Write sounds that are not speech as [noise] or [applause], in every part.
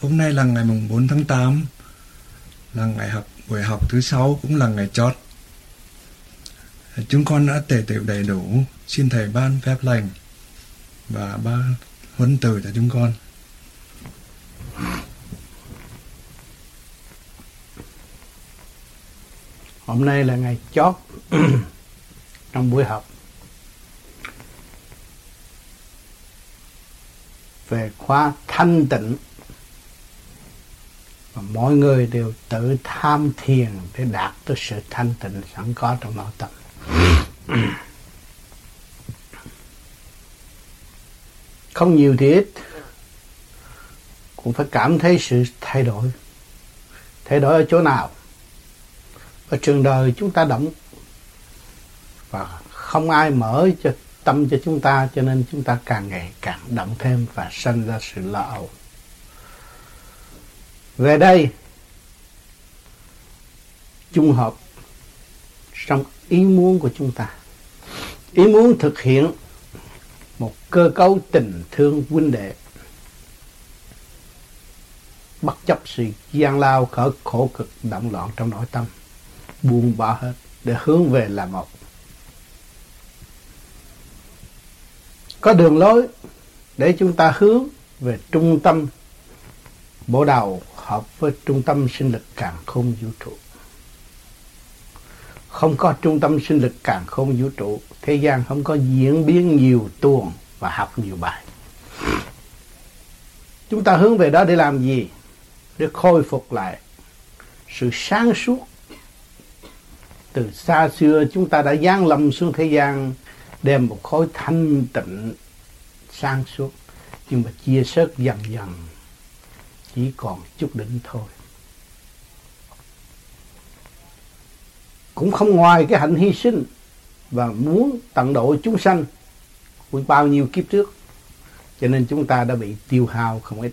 Hôm nay là ngày mùng 4 tháng 8, là ngày học buổi học thứ sáu cũng là ngày chót. Chúng con đã tề tựu đầy đủ, xin Thầy ban phép lành và ban huấn từ cho chúng con. Hôm nay là ngày chót [clears throat] trong buổi học về khóa thanh tịnh và mọi người đều tự tham thiền để đạt tới sự thanh tịnh sẵn có trong nội tâm. [clears throat] Không nhiều thì ít. Cũng phải cảm thấy sự thay đổi. Thay đổi ở chỗ nào? Ở trường đời chúng ta động. Và không ai mở cho tâm cho chúng ta, cho nên chúng ta càng ngày càng động thêm và sinh ra sự lo âu về đây, chung hợp trong ý muốn của chúng ta. Ý muốn thực hiện một cơ cấu tình thương huynh đệ. Bất chấp sự gian lao, khở khổ cực, động loạn trong nội tâm, buông bỏ hết để hướng về là một. Có đường lối để chúng ta hướng về trung tâm bộ đầu hợp với trung tâm sinh lực càng không vũ trụ. Không có trung tâm sinh lực càng không vũ trụ, thế gian không có diễn biến nhiều tuồng và học nhiều bài. Chúng ta hướng về đó để làm gì? Để khôi phục lại sự sáng suốt. Từ xa xưa chúng ta đã giáng lâm xuống thế gian, đem một khối thanh tịnh sáng suốt, nhưng mà chia sớt dần dần chỉ còn chút đỉnh thôi. Cũng không ngoài cái hạnh hy sinh và muốn tận độ chúng sanh của bao nhiêu kiếp trước. Cho nên chúng ta đã bị tiêu hao không ít.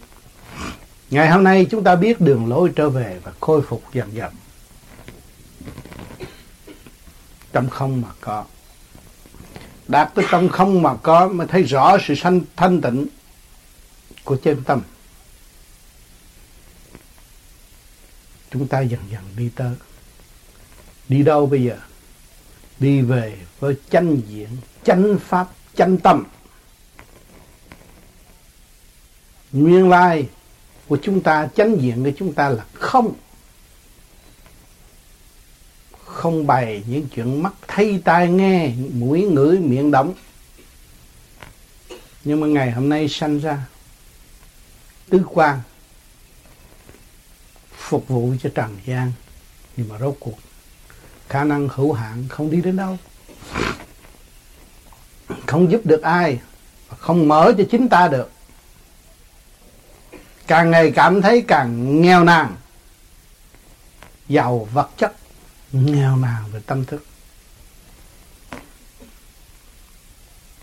Ngày hôm nay chúng ta biết đường lối trở về và khôi phục dần dần. Trong không mà có. Đạt tới trong không mà có, mới thấy rõ sự sanh thanh tịnh của chân tâm. Chúng ta dần dần đi tới. Đi đâu bây giờ? Đi về với chánh diện, chánh pháp, chánh tâm. Nguyên lai của chúng ta, chánh diện của chúng ta là không. Không bày những chuyện mắt thấy tai nghe, mũi ngửi, miệng động nhưng mà ngày hôm nay sanh ra tứ quan phục vụ cho trần gian. Nhưng mà rốt cuộc, khả năng hữu hạn không đi đến đâu. Không giúp được ai không mở cho chính ta được. Càng ngày cảm thấy càng nghèo nàn. Giàu vật chất, nghèo nàn về tâm thức.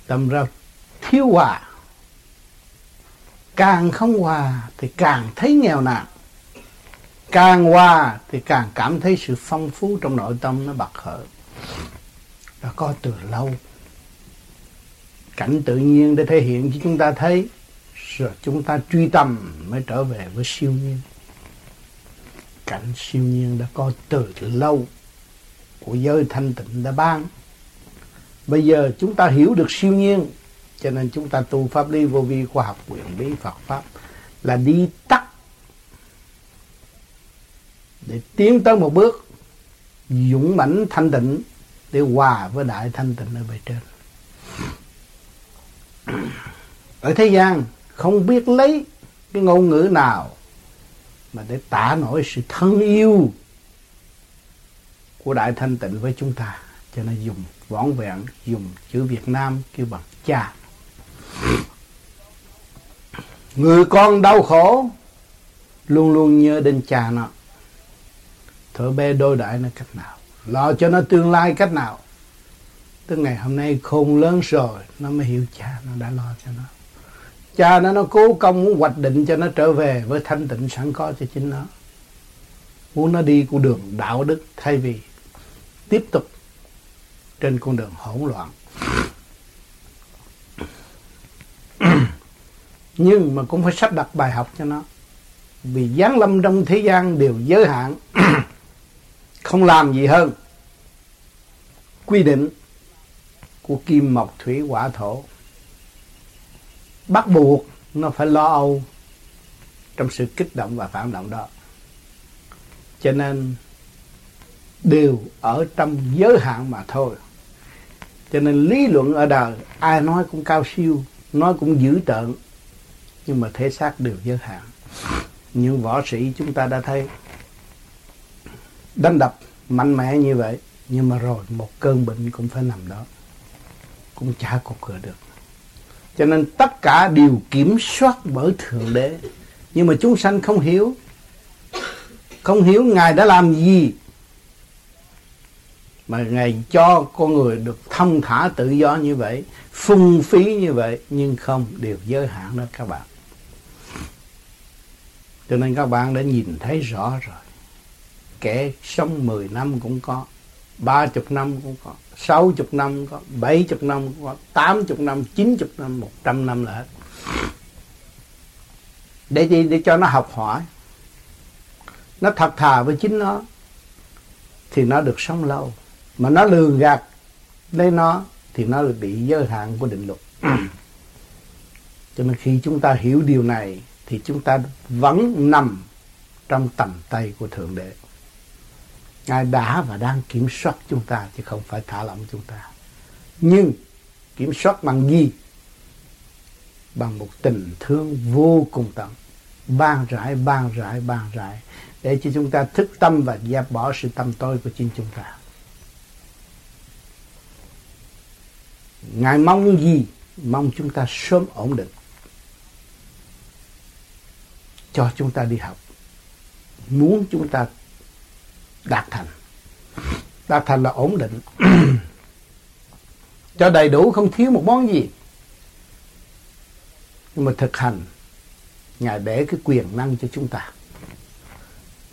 Tâm ra thiếu hòa. Càng không hòa thì càng thấy nghèo nàn càng qua thì càng cảm thấy sự phong phú trong nội tâm nó bật khởi. Đã có từ lâu. Cảnh tự nhiên để thể hiện cho chúng ta thấy, rồi chúng ta truy tâm mới trở về với siêu nhiên. Cảnh siêu nhiên đã có từ lâu của giới thanh tịnh đã ban. Bây giờ chúng ta hiểu được siêu nhiên, cho nên chúng ta tu pháp lý vô vi khoa học, quyền bí Phật pháp là đi tắt để tiến tới một bước dũng mãnh thanh tịnh để hòa với đại thanh tịnh ở bề trên. Ở thế gian không biết lấy cái ngôn ngữ nào mà để tả nổi sự thân yêu của đại thanh tịnh với chúng ta. Cho nên dùng võn vẹn, dùng chữ Việt Nam kêu bằng cha. Người con đau khổ luôn luôn nhớ đến cha nó thở bé đôi đại nó cách nào? Lo cho nó tương lai cách nào? Tức ngày hôm nay khôn lớn rồi, nó mới hiểu cha nó đã lo cho nó. Cha nó nó cố công muốn hoạch định cho nó trở về với thanh tịnh sẵn có cho chính nó. Muốn nó đi con đường đạo đức, thay vì tiếp tục trên con đường hỗn loạn. Nhưng mà cũng phải sắp đặt bài học cho nó. Vì giáng lâm trong thế gian đều giới hạn không làm gì hơn. Quy định của kim mộc thủy hỏa thổ. Bắt buộc nó phải lo âu trong sự kích động và phản động đó. Cho nên đều ở trong giới hạn mà thôi. Cho nên lý luận ở đời, ai nói cũng cao siêu, nói cũng dữ tợn. Nhưng mà thể xác đều giới hạn. Những võ sĩ chúng ta đã thấy đánh đập mạnh mẽ như vậy. Nhưng mà rồi, một cơn bệnh cũng phải nằm đó. Cũng chả có cửa được. Cho nên tất cả đều kiểm soát bởi thượng đế. Nhưng mà chúng sanh không hiểu. Không hiểu ngài đã làm gì. Mà ngài cho con người được thông thả tự do như vậy, phung phí như vậy, nhưng không, đều giới hạn đó các bạn. Cho nên các bạn đã nhìn thấy rõ rồi kẻ sống 10 năm cũng có, ba chục năm cũng có, sáu chục năm cũng có, bảy chục năm cũng có, tám chục năm, chín chục năm, một trăm năm là hết. Để gì để cho nó học hỏi. Nó thật thà với chính nó, thì nó được sống lâu. Mà nó lường gạt lấy nó, thì nó bị giới hạn của định luật. Cho nên khi chúng ta hiểu điều này, thì chúng ta vẫn nằm trong tầm tay của thượng đế ngài đã và đang kiểm soát chúng ta chứ không phải thả lỏng chúng ta. Nhưng kiểm soát bằng gì? Bằng một tình thương vô cùng tận. Ban rãi ban rãi ban rãi. Để cho chúng ta thức tâm và dẹp bỏ sự tâm tối của chính chúng ta. Ngài mong gì? Mong chúng ta sớm ổn định. Cho chúng ta đi học. Muốn chúng ta đạt thành. Đạt thành là ổn định. [clears throat] Cho đầy đủ không thiếu một món gì. Nhưng mà thực hành, ngài để cái quyền năng cho chúng ta.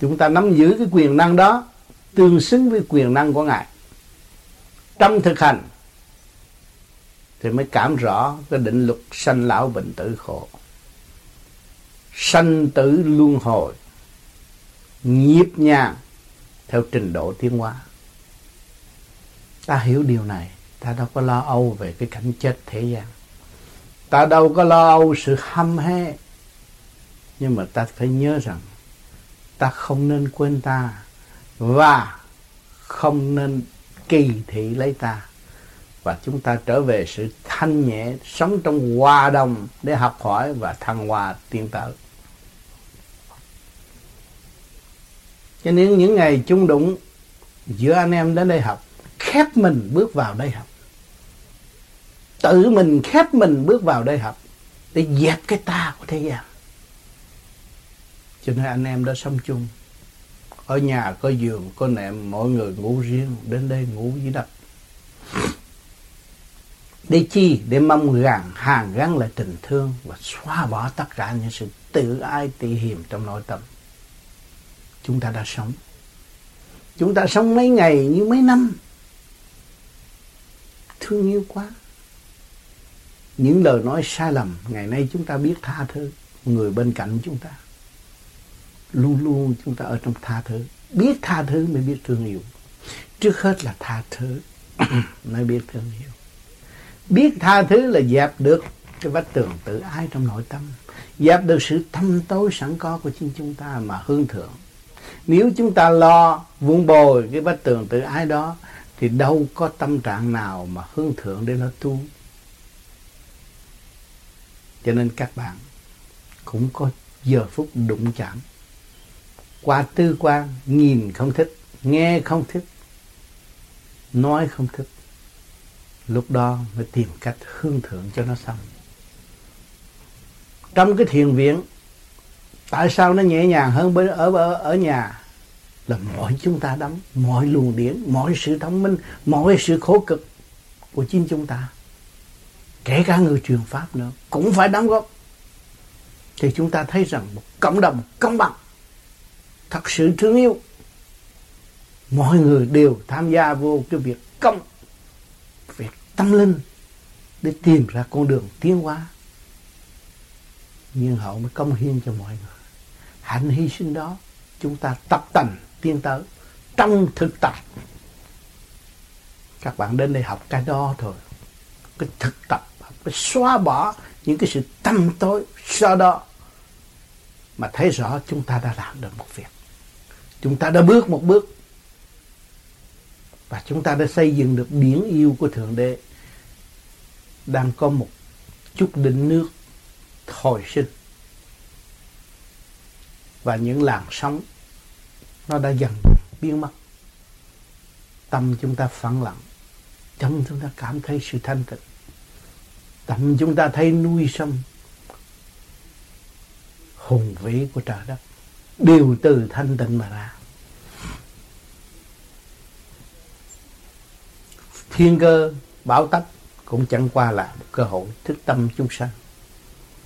Chúng ta nắm giữ cái quyền năng đó, tương xứng với quyền năng của ngài. Trong thực hành, thì mới cảm rõ cái định luật sanh lão bệnh tử khổ. Sanh tử luân hồi, nhịp nhàng theo trình độ tiến hóa. Ta hiểu điều này, ta đâu có lo âu về cái cảnh chết thế gian. Ta đâu có lo âu sự hâm hê, nhưng mà ta phải nhớ rằng ta không nên quên ta và không nên kỳ thị lấy ta. Và chúng ta trở về sự thanh nhẹ, sống trong hòa đồng để học hỏi và thăng hoa tiến tới. Cho nên những ngày chung đụng giữa anh em đến đây học, khép mình bước vào đây học. Tự mình khép mình bước vào đây học để dẹp cái ta của thế gian. Cho nên anh em đã sống chung. Ở nhà, có giường, có nệm mọi người ngủ riêng, đến đây ngủ dưới đất. Để chi? Để mong gàn hàng gắn lại tình thương và xóa bỏ tất cả những sự tự ai tự hiềm trong nội tâm chúng ta đã sống. Chúng ta sống mấy ngày như mấy năm. Thương yêu quá. Những lời nói sai lầm, ngày nay chúng ta biết tha thứ. Người bên cạnh chúng ta. Luôn luôn chúng ta ở trong tha thứ. Biết tha thứ mới biết thương yêu. Trước hết là tha thứ, [clears throat] mới biết thương yêu. Biết tha thứ là dẹp được cái vách tường tự ái trong nội tâm. Dẹp được sự thâm tối sẵn có của chính chúng ta mà hương thượng nếu chúng ta lo vun bồi cái bức tường tự ái đó, thì đâu có tâm trạng nào mà hương thượng để nó tu. Cho nên các bạn cũng có giờ phút đụng chạm. Qua tư quan, nhìn không thích, nghe không thích, nói không thích. Lúc đó mới tìm cách hương thượng cho nó xong. Trong cái thiền viện tại sao nó nhẹ nhàng hơn bên ở ở ở nhà? Là mọi chúng ta đóng mọi luồng điển, mọi sự thông minh, mọi sự khổ cực của chính chúng ta. Kể cả người truyền pháp nữa, cũng phải đóng góp. Thì chúng ta thấy rằng một cộng đồng, công bằng, thật sự thương yêu. Mọi người đều tham gia vô cái việc công, việc tâm linh để tìm ra con đường tiến hóa. Nhưng họ mới công hiến cho mọi người hạnh hy sinh đó, chúng ta tập tành tiến tới trong thực tập. Các bạn đến đây học cái đó thôi. Cái thực tập, cái xóa bỏ những cái sự tâm tối sau đó mà thấy rõ chúng ta đã làm được một việc. Chúng ta đã bước một bước và chúng ta đã xây dựng được biển yêu của thượng đế đang có một chút đỉnh nước hồi sinh và những làn sóng nó đã dần biến mất. Tâm chúng ta phẳng lặng, tâm chúng ta cảm thấy sự thanh tịnh, tâm chúng ta thấy nuôi sông hùng vĩ của trời đất, đều từ thanh tịnh mà ra. Thiên cơ bảo tấp cũng chẳng qua là một cơ hội thức tâm chúng sanh,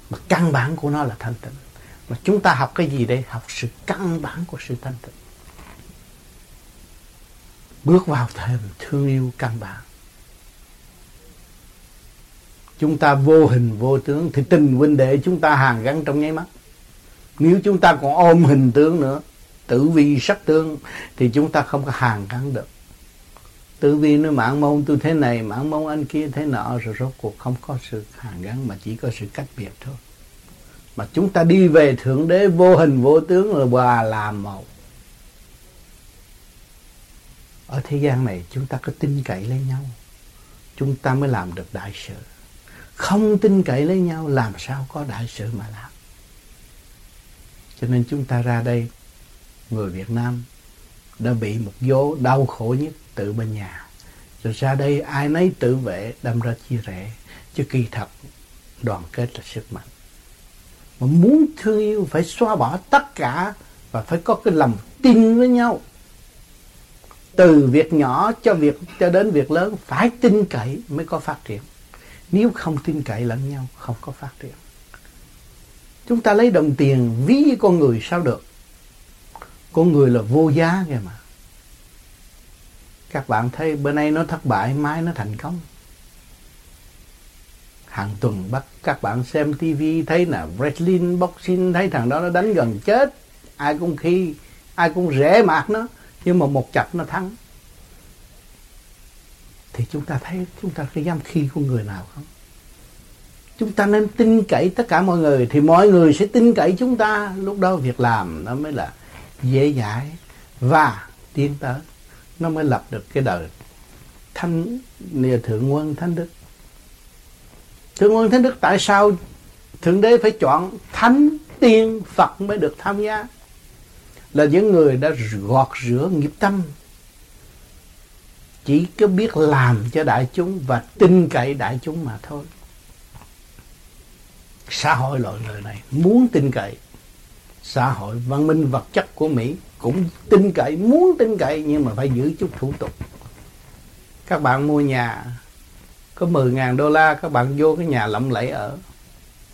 mà căn bản của nó là thanh tịnh mà chúng ta học cái gì đây? Học sự căn bản của sự thanh tịnh. Bước vào thêm thương yêu căn bản. Chúng ta vô hình, vô tướng. Thì tình huynh đệ chúng ta hàng gắn trong nháy mắt. Nếu chúng ta còn ôm hình tướng nữa, tử vi sắc tướng, thì chúng ta không có hàng gắn được. Tử vi nói mạng môn tôi thế này mạng môn anh kia thế nọ. Rồi rốt cuộc không có sự hàng gắn mà chỉ có sự cách biệt thôi mà chúng ta đi về thượng đế vô hình vô tướng là hòa làm một. Ở thế gian này, chúng ta có tin cậy lấy nhau. Chúng ta mới làm được đại sự. Không tin cậy lấy nhau, làm sao có đại sự mà làm? Cho nên chúng ta ra đây, người Việt Nam đã bị một vô đau khổ nhất tự bên nhà. Rồi ra đây, ai nấy tự vệ, đâm ra chia rẽ. Chứ kỳ thật, đoàn kết là sức mạnh mà muốn thương yêu phải xóa bỏ tất cả và phải có cái lòng tin với nhau. Từ việc nhỏ cho việc, cho đến việc lớn, phải tin cậy mới có phát triển. Nếu không tin cậy lẫn nhau, không có phát triển. Chúng ta lấy đồng tiền ví với con người sao được? Con người là vô giá kìa mà. Các bạn thấy bữa nay nó thất bại, mai nó thành công hàng tuần bắt các bạn xem tivi thấy là wrestling, boxing, thấy thằng đó nó đánh gần chết. Ai cũng khi, ai cũng rẻ mạt nó, nhưng mà một chập nó thắng. Thì chúng ta thấy, chúng ta có dám khi của người nào không? Chúng ta nên tin cậy tất cả mọi người, thì mọi người sẽ tin cậy chúng ta. Lúc đó việc làm nó mới là dễ dãi và tiến tới. Nó mới lập được cái đời thanh thượng quân thánh đức thượng quân thánh đức tại sao thượng đế phải chọn thánh tiên phật mới được tham gia? Là những người đã gọt rửa nghiệp tâm, chỉ có biết làm cho đại chúng và tin cậy đại chúng mà thôi. Xã hội loại người này muốn tin cậy. Xã hội văn minh vật chất của Mỹ cũng tin cậy, muốn tin cậy nhưng mà phải giữ chút thủ tục. Các bạn mua nhà có 10.000 đô la, các bạn vô cái nhà lộng lẫy ở.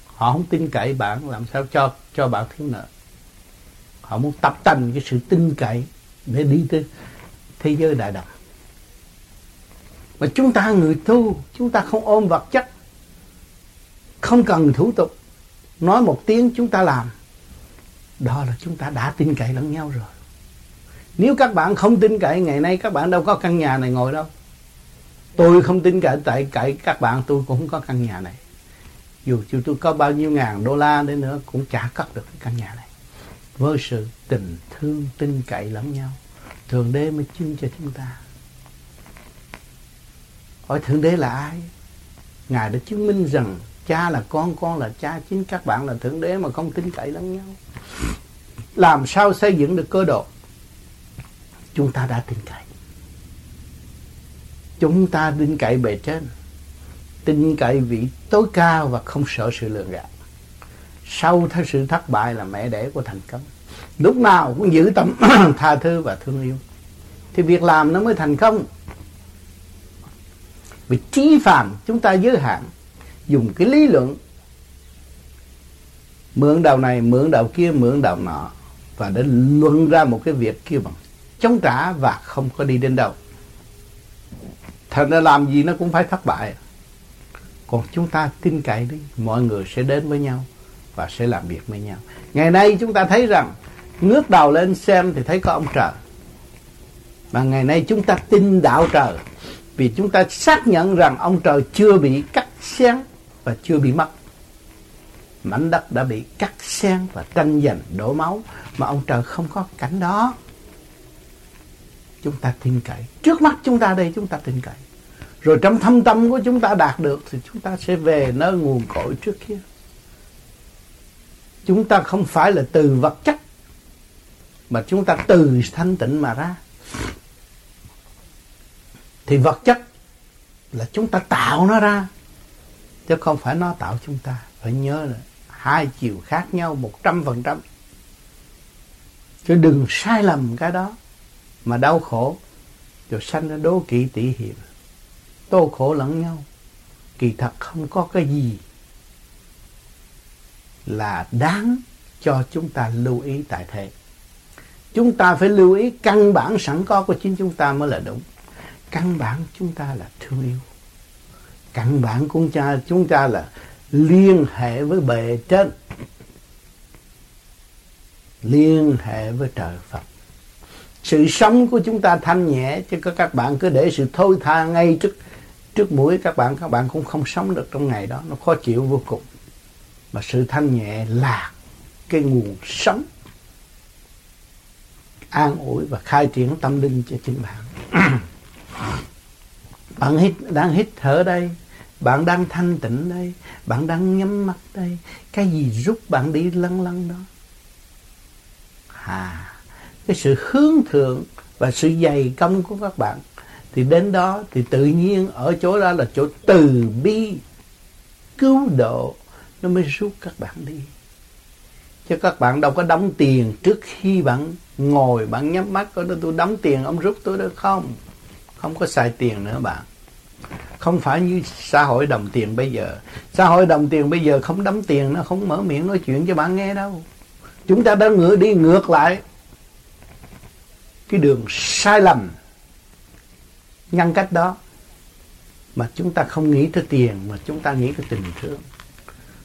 Họ không tin cậy bạn, làm sao cho cho bạn thiếu nợ? Họ muốn tập tành cái sự tin cậy để đi tới thế giới đại đồng mà chúng ta người tu, chúng ta không ôm vật chất, không cần thủ tục. Nói một tiếng chúng ta làm. Đó là chúng ta đã tin cậy lẫn nhau rồi. Nếu các bạn không tin cậy, ngày nay các bạn đâu có căn nhà này ngồi đâu tôi không tin cậy tại cái các bạn, tôi cũng không có căn nhà này. Dù cho tôi có bao nhiêu ngàn đô la đến nữa, cũng chả cất được cái căn nhà này. Với sự tình thương tin cậy lẫn nhau, thượng đế mới chưng cho chúng ta. Hỏi thượng đế là ai? Ngài đã chứng minh rằng cha là con con là cha chính, các bạn là thượng đế mà không tin cậy lẫn nhau. Làm sao xây dựng được cơ độ chúng ta đã tin cậy chúng ta tin cậy bề trên, tin cậy vị tối cao và không sợ sự lường gạt. Sau theo sự thất bại là mẹ đẻ của thành công. Lúc nào cũng giữ tâm [clears throat] tha thứ và thương yêu. Thì việc làm nó mới thành công. Vì trí phàm chúng ta giới hạn, dùng cái lý luận, mượn đầu này, mượn đầu kia, mượn đầu nọ, và để luận ra một cái việc kia bằng chống trả và không có đi đến đâu. Thành ra làm gì nó cũng phải thất bại. Còn chúng ta tin cậy đi, mọi người sẽ đến với nhau và sẽ làm việc với nhau. Ngày nay chúng ta thấy rằng, ngước đầu lên xem thì thấy có ông trời. Mà ngày nay chúng ta tin đạo trời, vì chúng ta xác nhận rằng ông trời chưa bị cắt xén và chưa bị mất. Mảnh đất đã bị cắt xén và tranh giành đổ máu, mà ông trời không có cảnh đó chúng ta tin cậy. Trước mắt chúng ta đây, chúng ta tin cậy. Rồi trong thâm tâm của chúng ta đạt được thì chúng ta sẽ về nơi nguồn cội trước kia. Chúng ta không phải là từ vật chất, mà chúng ta từ thanh tịnh mà ra. Thì vật chất là chúng ta tạo nó ra, chứ không phải nó tạo chúng ta. Phải nhớ là hai chiều khác nhau một trăm phần trăm. Chứ đừng sai lầm cái đó mà đau khổ rồi sanh ra đố kỵ tỷ hiểm tô khổ lẫn nhau, kỳ thật không có cái gì là đáng cho chúng ta lưu ý tại thế. Chúng ta phải lưu ý căn bản sẵn có của chính chúng ta mới là đúng. Căn bản chúng ta là thương yêu. Căn bản của cha, chúng ta là liên hệ với bề trên. Liên hệ với trời Phật sự sống của chúng ta thanh nhẹ, chứ có các bạn cứ để sự thôi tha ngay trước trước mũi các bạn các bạn cũng không sống được trong ngày đó. Nó khó chịu vô cùng. Mà sự thanh nhẹ là cái nguồn sống, an ủi và khai triển tâm linh cho chính bạn. [coughs] Bạn hít, đang hít thở đây, bạn đang thanh tịnh đây, bạn đang nhắm mắt đây, cái gì giúp bạn đi lăn lăn đó? À cái sự hướng thượng và sự dày công của các bạn, thì đến đó thì tự nhiên ở chỗ đó là chỗ từ bi, cứu độ, nó mới rút các bạn đi. Chứ các bạn đâu có đóng tiền trước khi bạn ngồi, bạn nhắm mắt, có tôi đóng tiền, ông rút tôi được không? Không có xài tiền nữa bạn. Không phải như xã hội đồng tiền bây giờ. Xã hội đồng tiền bây giờ không đóng tiền, nó không mở miệng nói chuyện cho bạn nghe đâu. Chúng ta đã ngựa đi ngược lại cái đường sai lầm ngăn cách đó mà chúng ta không nghĩ tới tiền, mà chúng ta nghĩ tới tình thương.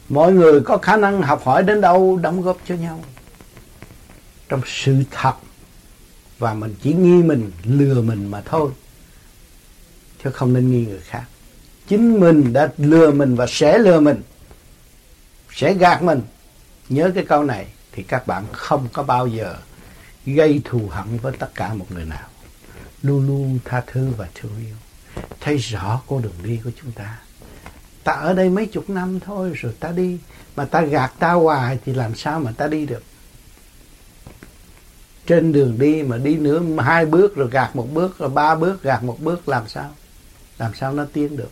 Mọi người có khả năng học hỏi đến đâu đóng góp cho nhau. Trong sự thật, và mình chỉ nghi mình, lừa mình mà thôi, chứ không nên nghi người khác. Chính mình đã lừa mình và sẽ lừa mình, sẽ gạt mình. Nhớ cái câu này thì các bạn không có bao giờ gây thù hận với tất cả một người nào. Luôn luôn tha thứ và thương yêu. Thấy rõ con đường đi của chúng ta. Ta ở đây mấy chục năm thôi, rồi ta đi. Mà ta gạt ta hoài thì làm sao mà ta đi được? Trên đường đi mà đi nữa hai bước, rồi gạt một bước, rồi ba bước, gạt một bước, làm sao? Làm sao nó tiến được?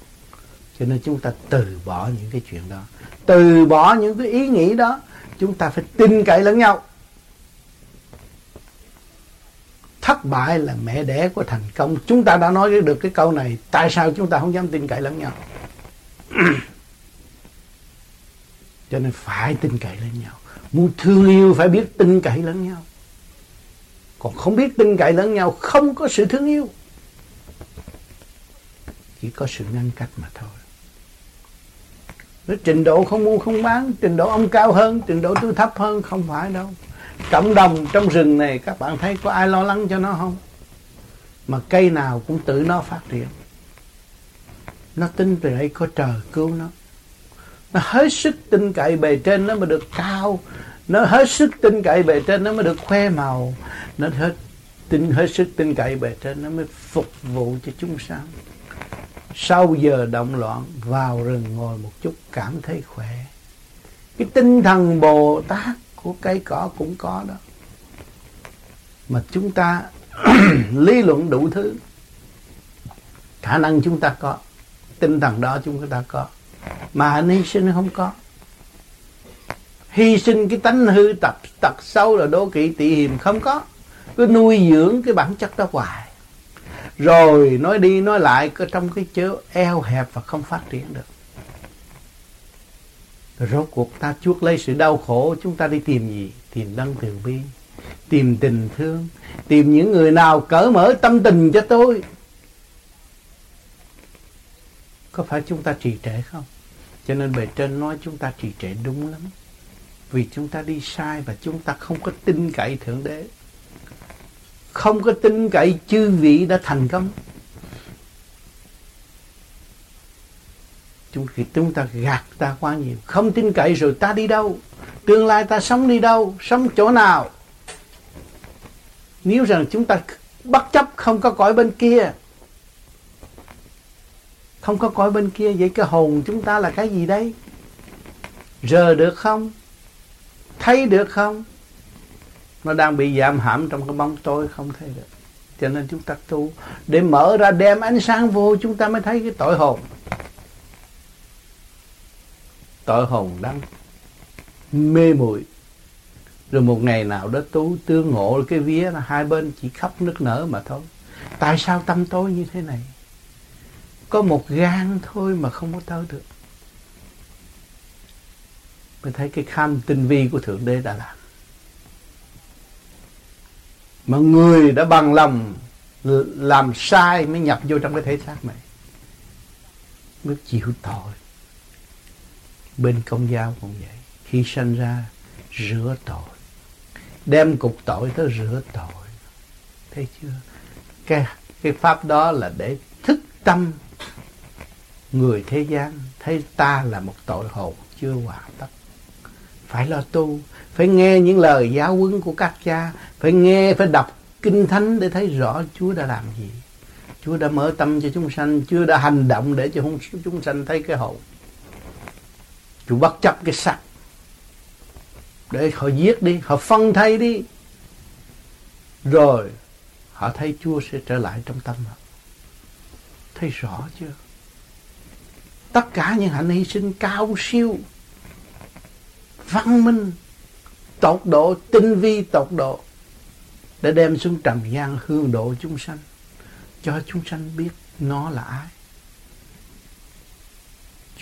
Cho nên chúng ta từ bỏ những cái chuyện đó. Từ bỏ những cái ý nghĩ đó, chúng ta phải tin cậy lẫn nhau. Thất bại là mẹ đẻ của thành công. Chúng ta đã nói được cái câu này, tại sao chúng ta không dám tin cậy lẫn nhau? [clears throat] Cho nên phải tin cậy lẫn nhau. Muốn thương yêu phải biết tin cậy lẫn nhau. Còn không biết tin cậy lẫn nhau, không có sự thương yêu. Chỉ có sự ngăn cách mà thôi. Nó trình độ không mua không bán, trình độ ông cao hơn, trình độ tôi thấp hơn, không phải đâu cộng đồng trong rừng này, các bạn thấy có ai lo lắng cho nó không? Mà cây nào cũng tự nó phát triển. Nó tin từ đây có trời cứu nó. Nó hết sức tin cậy bề trên nó mới được cao. Nó hết sức tin cậy bề trên nó mới được khoe màu. Nó hết tin, hết sức tin cậy bề trên nó mới phục vụ cho chúng sanh. Sau giờ động loạn, vào rừng ngồi một chút cảm thấy khỏe. Cái tinh thần bồ tát của cây cỏ cũng có đó. Mà chúng ta [clears throat] lý luận đủ thứ. Khả năng chúng ta có, tinh thần đó chúng ta có. Mà anh hy sinh không có. Hy sinh cái tánh hư tập, tật sâu là đố kỵ tị hiềm không có. Cứ nuôi dưỡng cái bản chất đó hoài. Rồi nói đi nói lại, cứ trong cái chớ eo hẹp và không phát triển được rốt cuộc ta chuốc lấy sự đau khổ, chúng ta đi tìm gì? Tìm đấng từ bi, tìm tình thương, tìm những người nào cởi mở tâm tình cho tôi. Có phải chúng ta trì trệ không? Cho nên bề trên nói chúng ta trì trệ đúng lắm. Vì chúng ta đi sai và chúng ta không có tin cậy thượng đế. Không có tin cậy chư vị đã thành công. Chúng chúng ta gạt ta quá nhiều, không tin cậy rồi ta đi đâu? Tương lai ta sống đi đâu? Sống chỗ nào? Nếu rằng chúng ta bất chấp không có cõi bên kia, không có cõi bên kia, vậy cái hồn chúng ta là cái gì đấy rờ được không? Thấy được không? Nó đang bị giảm hãm trong cái bóng tối, không thấy được. Cho nên chúng ta tu, để mở ra đem ánh sáng vô, chúng ta mới thấy cái tội hồn tội hồn đang mê muội. Rồi một ngày nào đó tú tương ngộ cái vía là hai bên chỉ khóc nức nở mà thôi. Tại sao tâm tối như thế này? Có một gan thôi mà không có tới được. Mới thấy cái kham tinh vi của thượng đế đã làm. Mà người đã bằng lòng làm sai mới nhập vô trong cái thể xác này mới chịu tội bên công giáo cũng vậy. Khi sanh ra, rửa tội. Đem cục tội tới rửa tội. Thấy chưa? Cái cái pháp đó là để thức tâm người thế gian. Thấy ta là một tội hồn chưa hoàn tất. Phải lo tu, phải nghe những lời giáo huấn của các cha, phải nghe, phải đọc kinh thánh để thấy rõ Chúa đã làm gì. Chúa đã mở tâm cho chúng sanh, Chúa đã hành động để cho chúng sanh thấy cái hồn. Chúa bất chấp cái sắc để họ giết đi, họ phân thay đi. Rồi, họ thấy Chúa sẽ trở lại trong tâm họ. Thấy rõ chưa? Tất cả những hạnh hy sinh cao siêu, văn minh, tột độ, tinh vi tột độ để đem xuống trần gian hương độ chúng sanh. Cho chúng sanh biết nó là ai.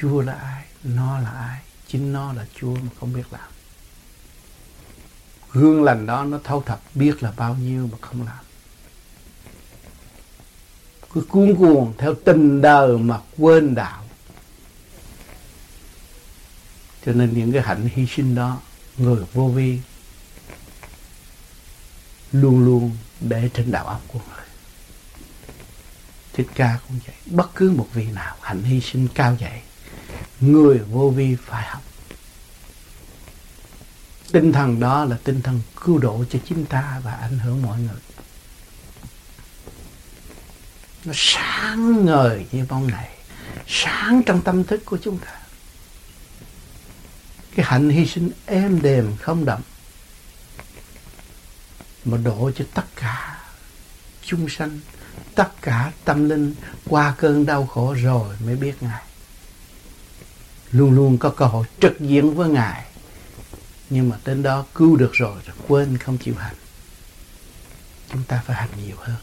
Chúa là ai, nó là ai, chính nó là Chúa mà không biết làm. Gương lành đó nó thâu thập biết là bao nhiêu mà không làm. Cứ cuốn cuồng theo tình đời mà quên đạo. Cho nên những cái hạnh hy sinh đó, người vô vi luôn luôn để trên đạo óc của người. Thích ca cũng vậy, bất cứ một vị nào hạnh hy sinh cao vậy người vô vi phải học. Tinh thần đó là tinh thần cứu độ cho chính ta và ảnh hưởng mọi người. Nó sáng ngời như bóng này, sáng trong tâm thức của chúng ta. Cái hạnh hy sinh êm đềm không động mà độ cho tất cả chúng sanh, tất cả tâm linh qua cơn đau khổ rồi mới biết ngài luôn luôn có cơ hội trực diện với ngài. Nhưng mà đến đó cứu được rồi rồi quên không chịu hành. Chúng ta phải hành nhiều hơn.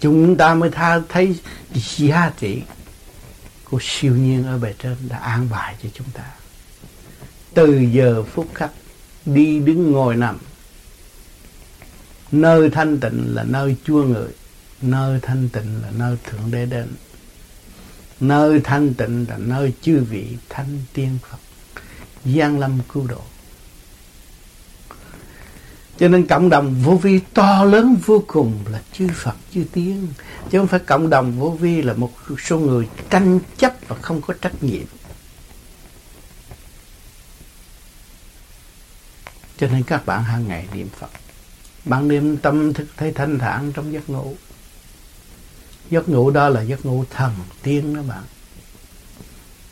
Chúng ta mới tha thấy giá trị của siêu nhiên ở bề trên đã an bài cho chúng ta. Từ giờ phút khắc đi đứng ngồi nằm. Nơi thanh tịnh là nơi chúa người nơi thanh tịnh là nơi thượng đế đến nơi thanh tịnh là nơi chư vị thanh tiên phật. Giang lâm cứu độ. Cho nên cộng đồng vô vi to lớn vô cùng là chư Phật, chư Tiên. Chứ không phải cộng đồng vô vi là một số người tranh chấp và không có trách nhiệm. Cho nên các bạn hàng ngày niệm Phật. Bạn niệm tâm thức thấy thanh thản trong giấc ngủ giấc ngủ đó là giấc ngủ thần tiên đó bạn.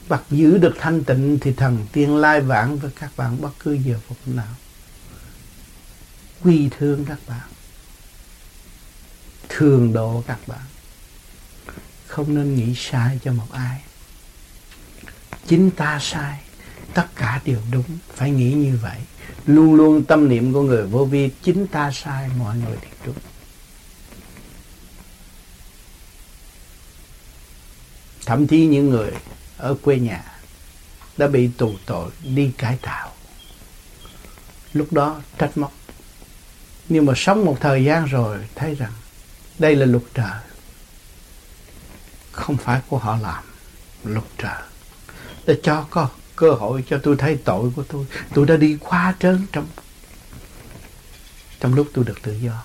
Bạn giữ được thanh tịnh thì thần tiên lai vãng với các bạn bất cứ giờ phút nào. Quy thương các bạn. Thường độ các bạn. Không nên nghĩ sai cho một ai. Chính ta sai. Tất cả đều đúng. Phải nghĩ như vậy. Luôn luôn tâm niệm của người vô vi, chính ta sai, mọi người đều đúng. Thậm chí những người ở quê nhà đã bị tù tội đi cải tạo. Lúc đó trách móc. Nhưng mà sống một thời gian rồi thấy rằng đây là luật trời. Không phải của họ làm, luật trời. Để cho có cơ hội cho tôi thấy tội của tôi. Tôi đã đi quá trớn trong trong lúc tôi được tự do.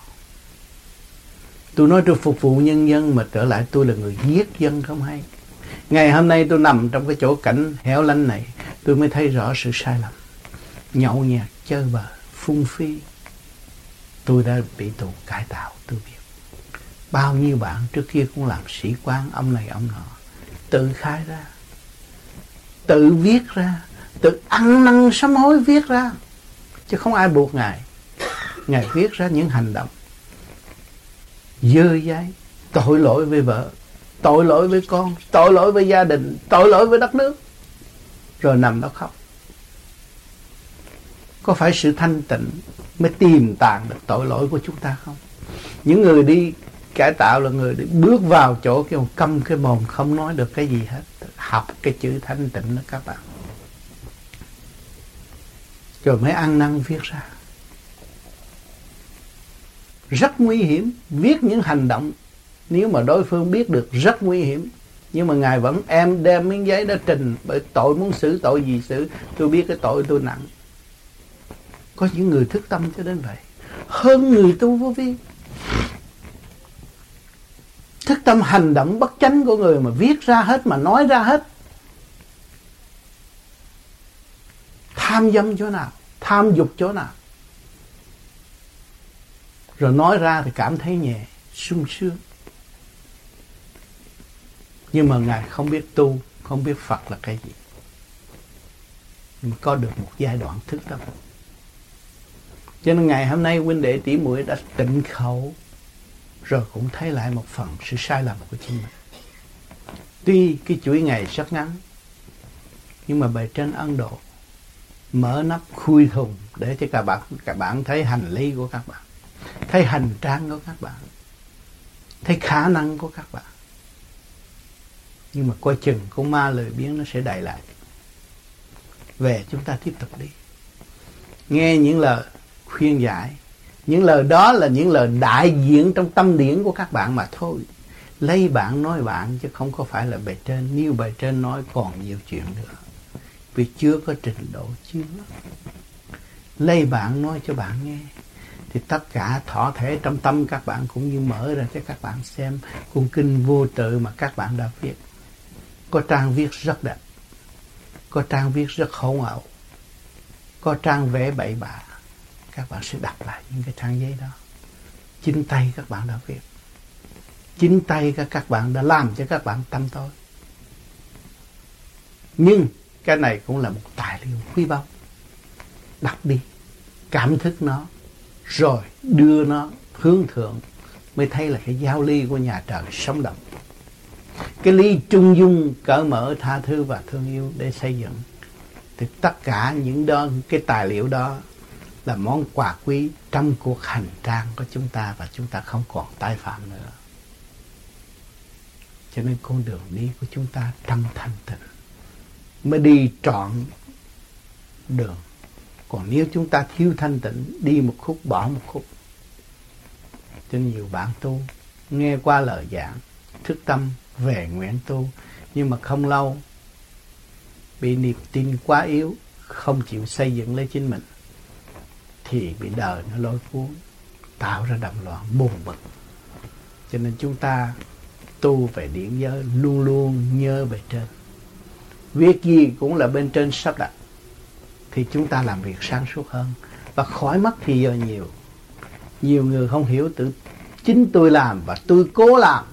Tôi nói tôi phục vụ nhân dân mà trở lại tôi là người giết dân không hay ngày hôm nay tôi nằm trong cái chỗ cảnh hẻo lánh này, tôi mới thấy rõ sự sai lầm. Nhậu nhạt chơi bời, phung phi. Tôi đã bị tù cải tạo tôi biết bao nhiêu bạn trước kia cũng làm sĩ quan, ông này, ông nọ, tự khai ra, tự viết ra, tự ăn năn sám hối viết ra. Chứ không ai buộc ngài. Ngài viết ra những hành động dơ dái, tội lỗi với vợ tội lỗi với con, tội lỗi với gia đình, tội lỗi với đất nước. Rồi nằm đó khóc. Có phải sự thanh tịnh mới tìm tàng được tội lỗi của chúng ta không? Những người đi cải tạo là người đi bước vào chỗ cái câm, cái mồm không nói được cái gì hết. Học cái chữ thanh tịnh đó các bạn. Rồi mới ăn năn viết ra. Rất nguy hiểm viết những hành động nếu mà đối phương biết được rất nguy hiểm, nhưng mà ngài vẫn em đem miếng giấy đó trình bởi tội muốn xử, tội gì xử, tôi biết cái tội tôi nặng. Có những người thức tâm cho đến vậy. Hơn người tu vô vi. Thức tâm hành động bất chánh của người mà viết ra hết, mà nói ra hết. Tham dâm chỗ nào, tham dục chỗ nào. Rồi nói ra thì cảm thấy nhẹ, sung sướng nhưng mà ngài không biết tu không biết phật là cái gì mà có được một giai đoạn thức tâm cho nên ngày hôm nay huynh đệ tỷ muội đã tịnh khẩu rồi cũng thấy lại một phần sự sai lầm của chính mình. Tuy cái chuỗi ngày rất ngắn nhưng mà bề trên Ấn Độ mở nắp khui thùng để cho các bạn các bạn thấy hành lý của các bạn, thấy hành trang của các bạn, thấy khả năng của các bạn. Nhưng mà coi chừng con ma lời biến nó sẽ đẩy lại. Về chúng ta tiếp tục đi. Nghe những lời khuyên giải. Những lời đó là những lời đại diện trong tâm điển của các bạn mà thôi. Lấy bạn nói bạn chứ không có phải là bề trên. Nếu bề trên nói còn nhiều chuyện nữa. Vì chưa có trình độ chưa lấy bạn nói cho bạn nghe. Thì tất cả thọ thể trong tâm các bạn cũng như mở ra cho các bạn xem. Cuốn kinh vô tự mà các bạn đã viết có trang viết rất đẹp. Có trang viết rất hỗn ảo có trang vẽ bậy bạ. Các bạn sẽ đọc lại những cái trang giấy đó. Chính tay các bạn đã viết. Chính tay các các bạn đã làm cho các bạn tâm tối. Nhưng cái này cũng là một tài liệu quý báu. Đọc đi, cảm thức nó, rồi đưa nó hướng thượng, mới thấy là cái giáo ly của nhà trời sống động cái lý trung dung cởi mở tha thứ và thương yêu để xây dựng thì tất cả những đó cái tài liệu đó là món quà quý trong cuộc hành trang của chúng ta và chúng ta không còn tái phạm nữa. Cho nên con đường đi của chúng ta trong thanh tịnh mới đi trọn đường. Còn nếu chúng ta thiếu thanh tịnh, đi một khúc bỏ một khúc. Cho nhiều bạn tu nghe qua lời giảng, thức tâm về nguyện tu. Nhưng mà không lâu bị niềm tin quá yếu, không chịu xây dựng lấy chính mình thì bị đời nó lôi cuốn tạo ra đầm loạn buồn bực. Cho nên chúng ta tu về điển giới luôn luôn nhớ về trên. Việc gì cũng là bên trên sắp đặt thì chúng ta làm việc sáng suốt hơn. Và khỏi mất thì giờ nhiều. Nhiều người không hiểu tự chính tôi làm và tôi cố làm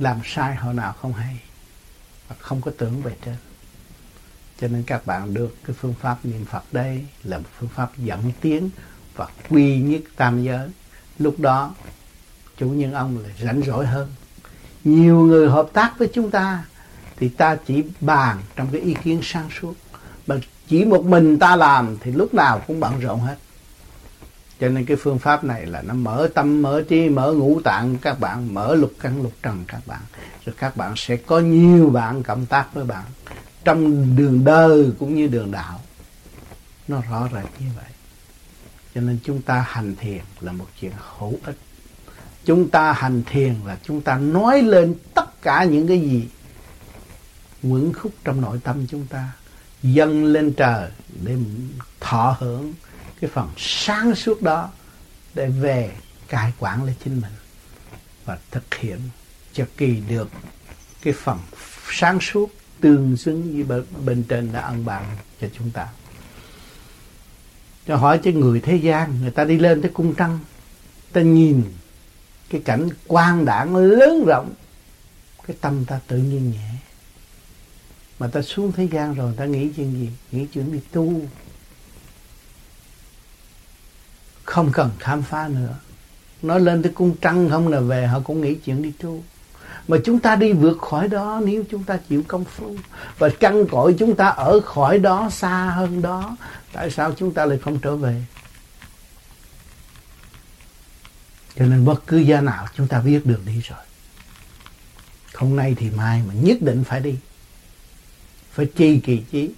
làm sai hồi nào không hay và không có tưởng về trên cho nên các bạn được cái phương pháp niệm Phật đây là một phương pháp dẫn tiến và quy nhất tam giới. Lúc đó, chủ nhân ông là rảnh rỗi hơn. Nhiều người hợp tác với chúng ta thì ta chỉ bàn trong cái ý kiến sáng suốt. Mà chỉ một mình ta làm thì lúc nào cũng bận rộn hết. Cho nên cái phương pháp này là nó mở tâm, mở trí, mở ngũ tạng các bạn, mở lục căn lục trần các bạn. Rồi các bạn sẽ có nhiều bạn cộng tác với bạn. Trong đường đời cũng như đường đạo nó rõ rệt như vậy. Cho nên chúng ta hành thiền là một chuyện hữu ích. Chúng ta hành thiền là chúng ta nói lên tất cả những cái gì quẩn khúc trong nội tâm chúng ta dâng lên trời để thọ hưởng cái phần sáng suốt đó để về cai quản lấy chính mình và thực hiện cho kỳ được cái phần sáng suốt tương xứng với bên trên đã ân bạn cho chúng ta. Cho hỏi cho người thế gian, người ta đi lên tới cung trăng, ta nhìn cái cảnh quang đảng lớn rộng, cái tâm ta tự nhiên nhẹ. Mà ta xuống thế gian rồi, ta nghĩ chuyện gì? Nghĩ chuyện đi tu không cần khám phá nữa. Nói lên tới cung trăng không là về, họ cũng nghĩ chuyện đi tu. Mà chúng ta đi vượt khỏi đó, nếu chúng ta chịu công phu. Và căn cội chúng ta ở khỏi đó, xa hơn đó, tại sao chúng ta lại không trở về? Cho nên bất cứ gia nào chúng ta biết đường đi rồi, không nay thì mai mà nhất định phải đi. Phải chi kỳ chí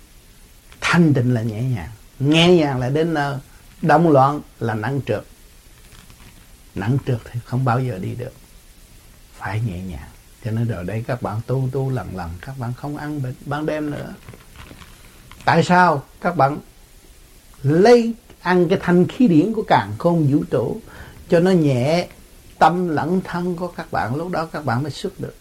thanh tịnh là nhẹ nhàng nhẹ nhàng là đến nơi động loạn là nặng trượt. Nặng trượt thì không bao giờ đi được. Phải nhẹ nhàng. Cho nên rồi đây các bạn tu tu lần lần các bạn không ăn ban đêm nữa. Tại sao các bạn lấy, ăn cái thanh khí điển của càng khôn vũ trụ cho nó nhẹ, tâm lẫn thân của các bạn, lúc đó các bạn mới xuất được.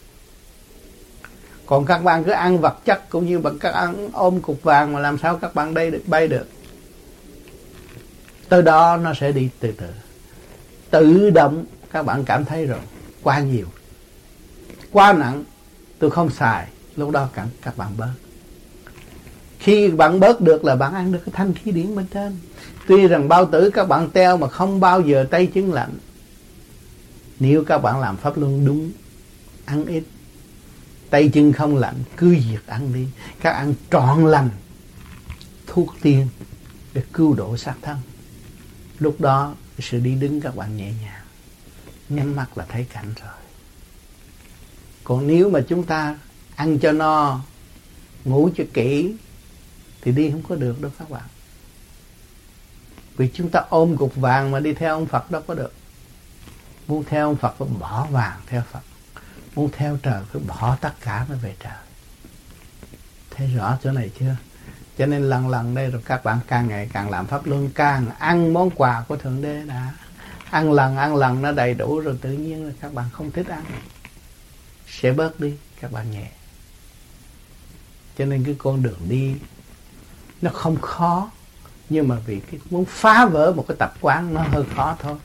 Còn các bạn cứ ăn vật chất cũng như bằng các ăn ôm cục vàng mà làm sao các bạn đây được, bay được? Từ đó nó sẽ đi từ từ. Tự động các bạn cảm thấy rồi. Quá nhiều. Quá nặng tôi không xài. Lúc đó các, các bạn bớt. Khi bạn bớt được là bạn ăn được cái thanh khí điển bên trên. Tuy rằng bao tử các bạn teo mà không bao giờ tay chân lạnh. Nếu các bạn làm pháp luân đúng ăn ít tay chân không lạnh cứ việc ăn đi. Các ăn trọn lành thuốc tiên để cứu độ xác thân lúc đó, sự đi đứng các bạn nhẹ nhàng, nhắm mắt là thấy cảnh rồi. Còn nếu mà chúng ta ăn cho no, ngủ cho kỹ, thì đi không có được đâu các bạn. Vì chúng ta ôm cục vàng mà đi theo ông Phật đâu có được. Muốn theo ông Phật phải bỏ vàng theo Phật. Muốn theo trời phải bỏ tất cả mới về trời. Thấy rõ chỗ này chưa? Cho nên lần lần đây rồi các bạn càng ngày càng làm pháp luân càng ăn món quà của thượng đế đã. Ăn lần ăn lần nó đầy đủ rồi tự nhiên là các bạn không thích ăn. Sẽ bớt đi, các bạn nhẹ. Cho nên cái con đường đi nó không khó, nhưng mà vì cái muốn phá vỡ một cái tập quán nó hơi khó thôi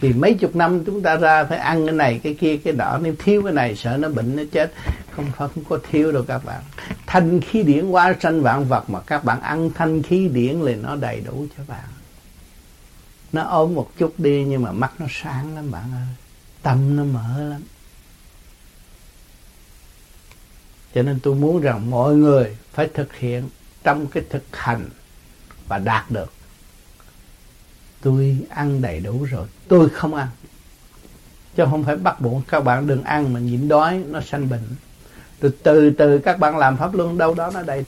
vì mấy chục năm chúng ta ra phải ăn cái này, cái kia, cái đó nếu thiếu cái này, sợ nó bệnh nó chết. Không phải, không có thiếu đâu các bạn. Thanh khí điển quá sanh vạn vật mà các bạn ăn thanh khí điển thì nó đầy đủ cho bạn. Nó ốm một chút đi, nhưng mà mắt nó sáng lắm bạn ơi. Tâm nó mở lắm. Cho nên tôi muốn rằng mọi người phải thực hiện trong cái thực hành và đạt được. Tôi ăn đầy đủ rồi tôi không ăn. Chứ không phải bắt buộc các bạn đừng ăn mà nhịn đói, nó sanh bệnh. Từ từ từ các bạn làm pháp luân, đâu đó nó đầy.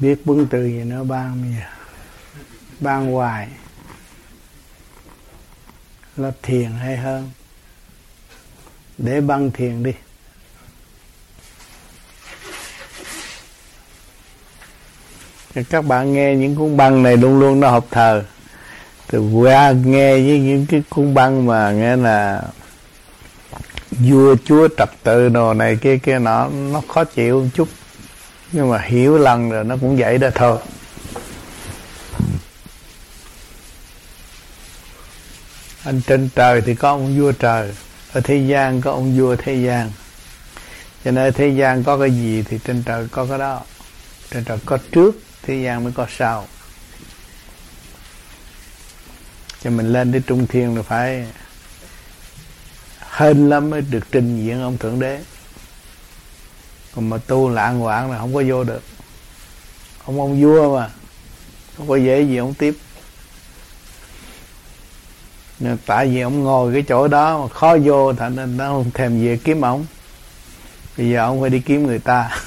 Biết quân từ gì nó ban bây giờ à? ban hoài. Là thiền hay hơn. Để băng thiền đi. Các bạn nghe những cuốn băng này luôn luôn nó học thờ. Từ qua nghe với những cái cuốn băng mà nghe là vua chúa trật tự đồ này kia kia nọ, nó khó chịu một chút. Nhưng mà hiểu lần rồi nó cũng vậy đó thôi. Anh trên trời thì có ông vua trời, ở thế gian có ông vua thế gian. Cho nên ở thế gian có cái gì thì trên trời có cái đó. Trên trời có trước thế gian mới có sao. Cho mình lên đến trung thiên là phải hên lắm mới được trình diện ông thượng đế. Còn mà tu lạng hoạn là không có vô được. Ông ông vua mà, không có dễ gì ông tiếp. Nên tại vì ông ngồi cái chỗ đó mà khó vô thành nên nó không thèm về kiếm ông. Bây giờ ông phải đi kiếm người ta.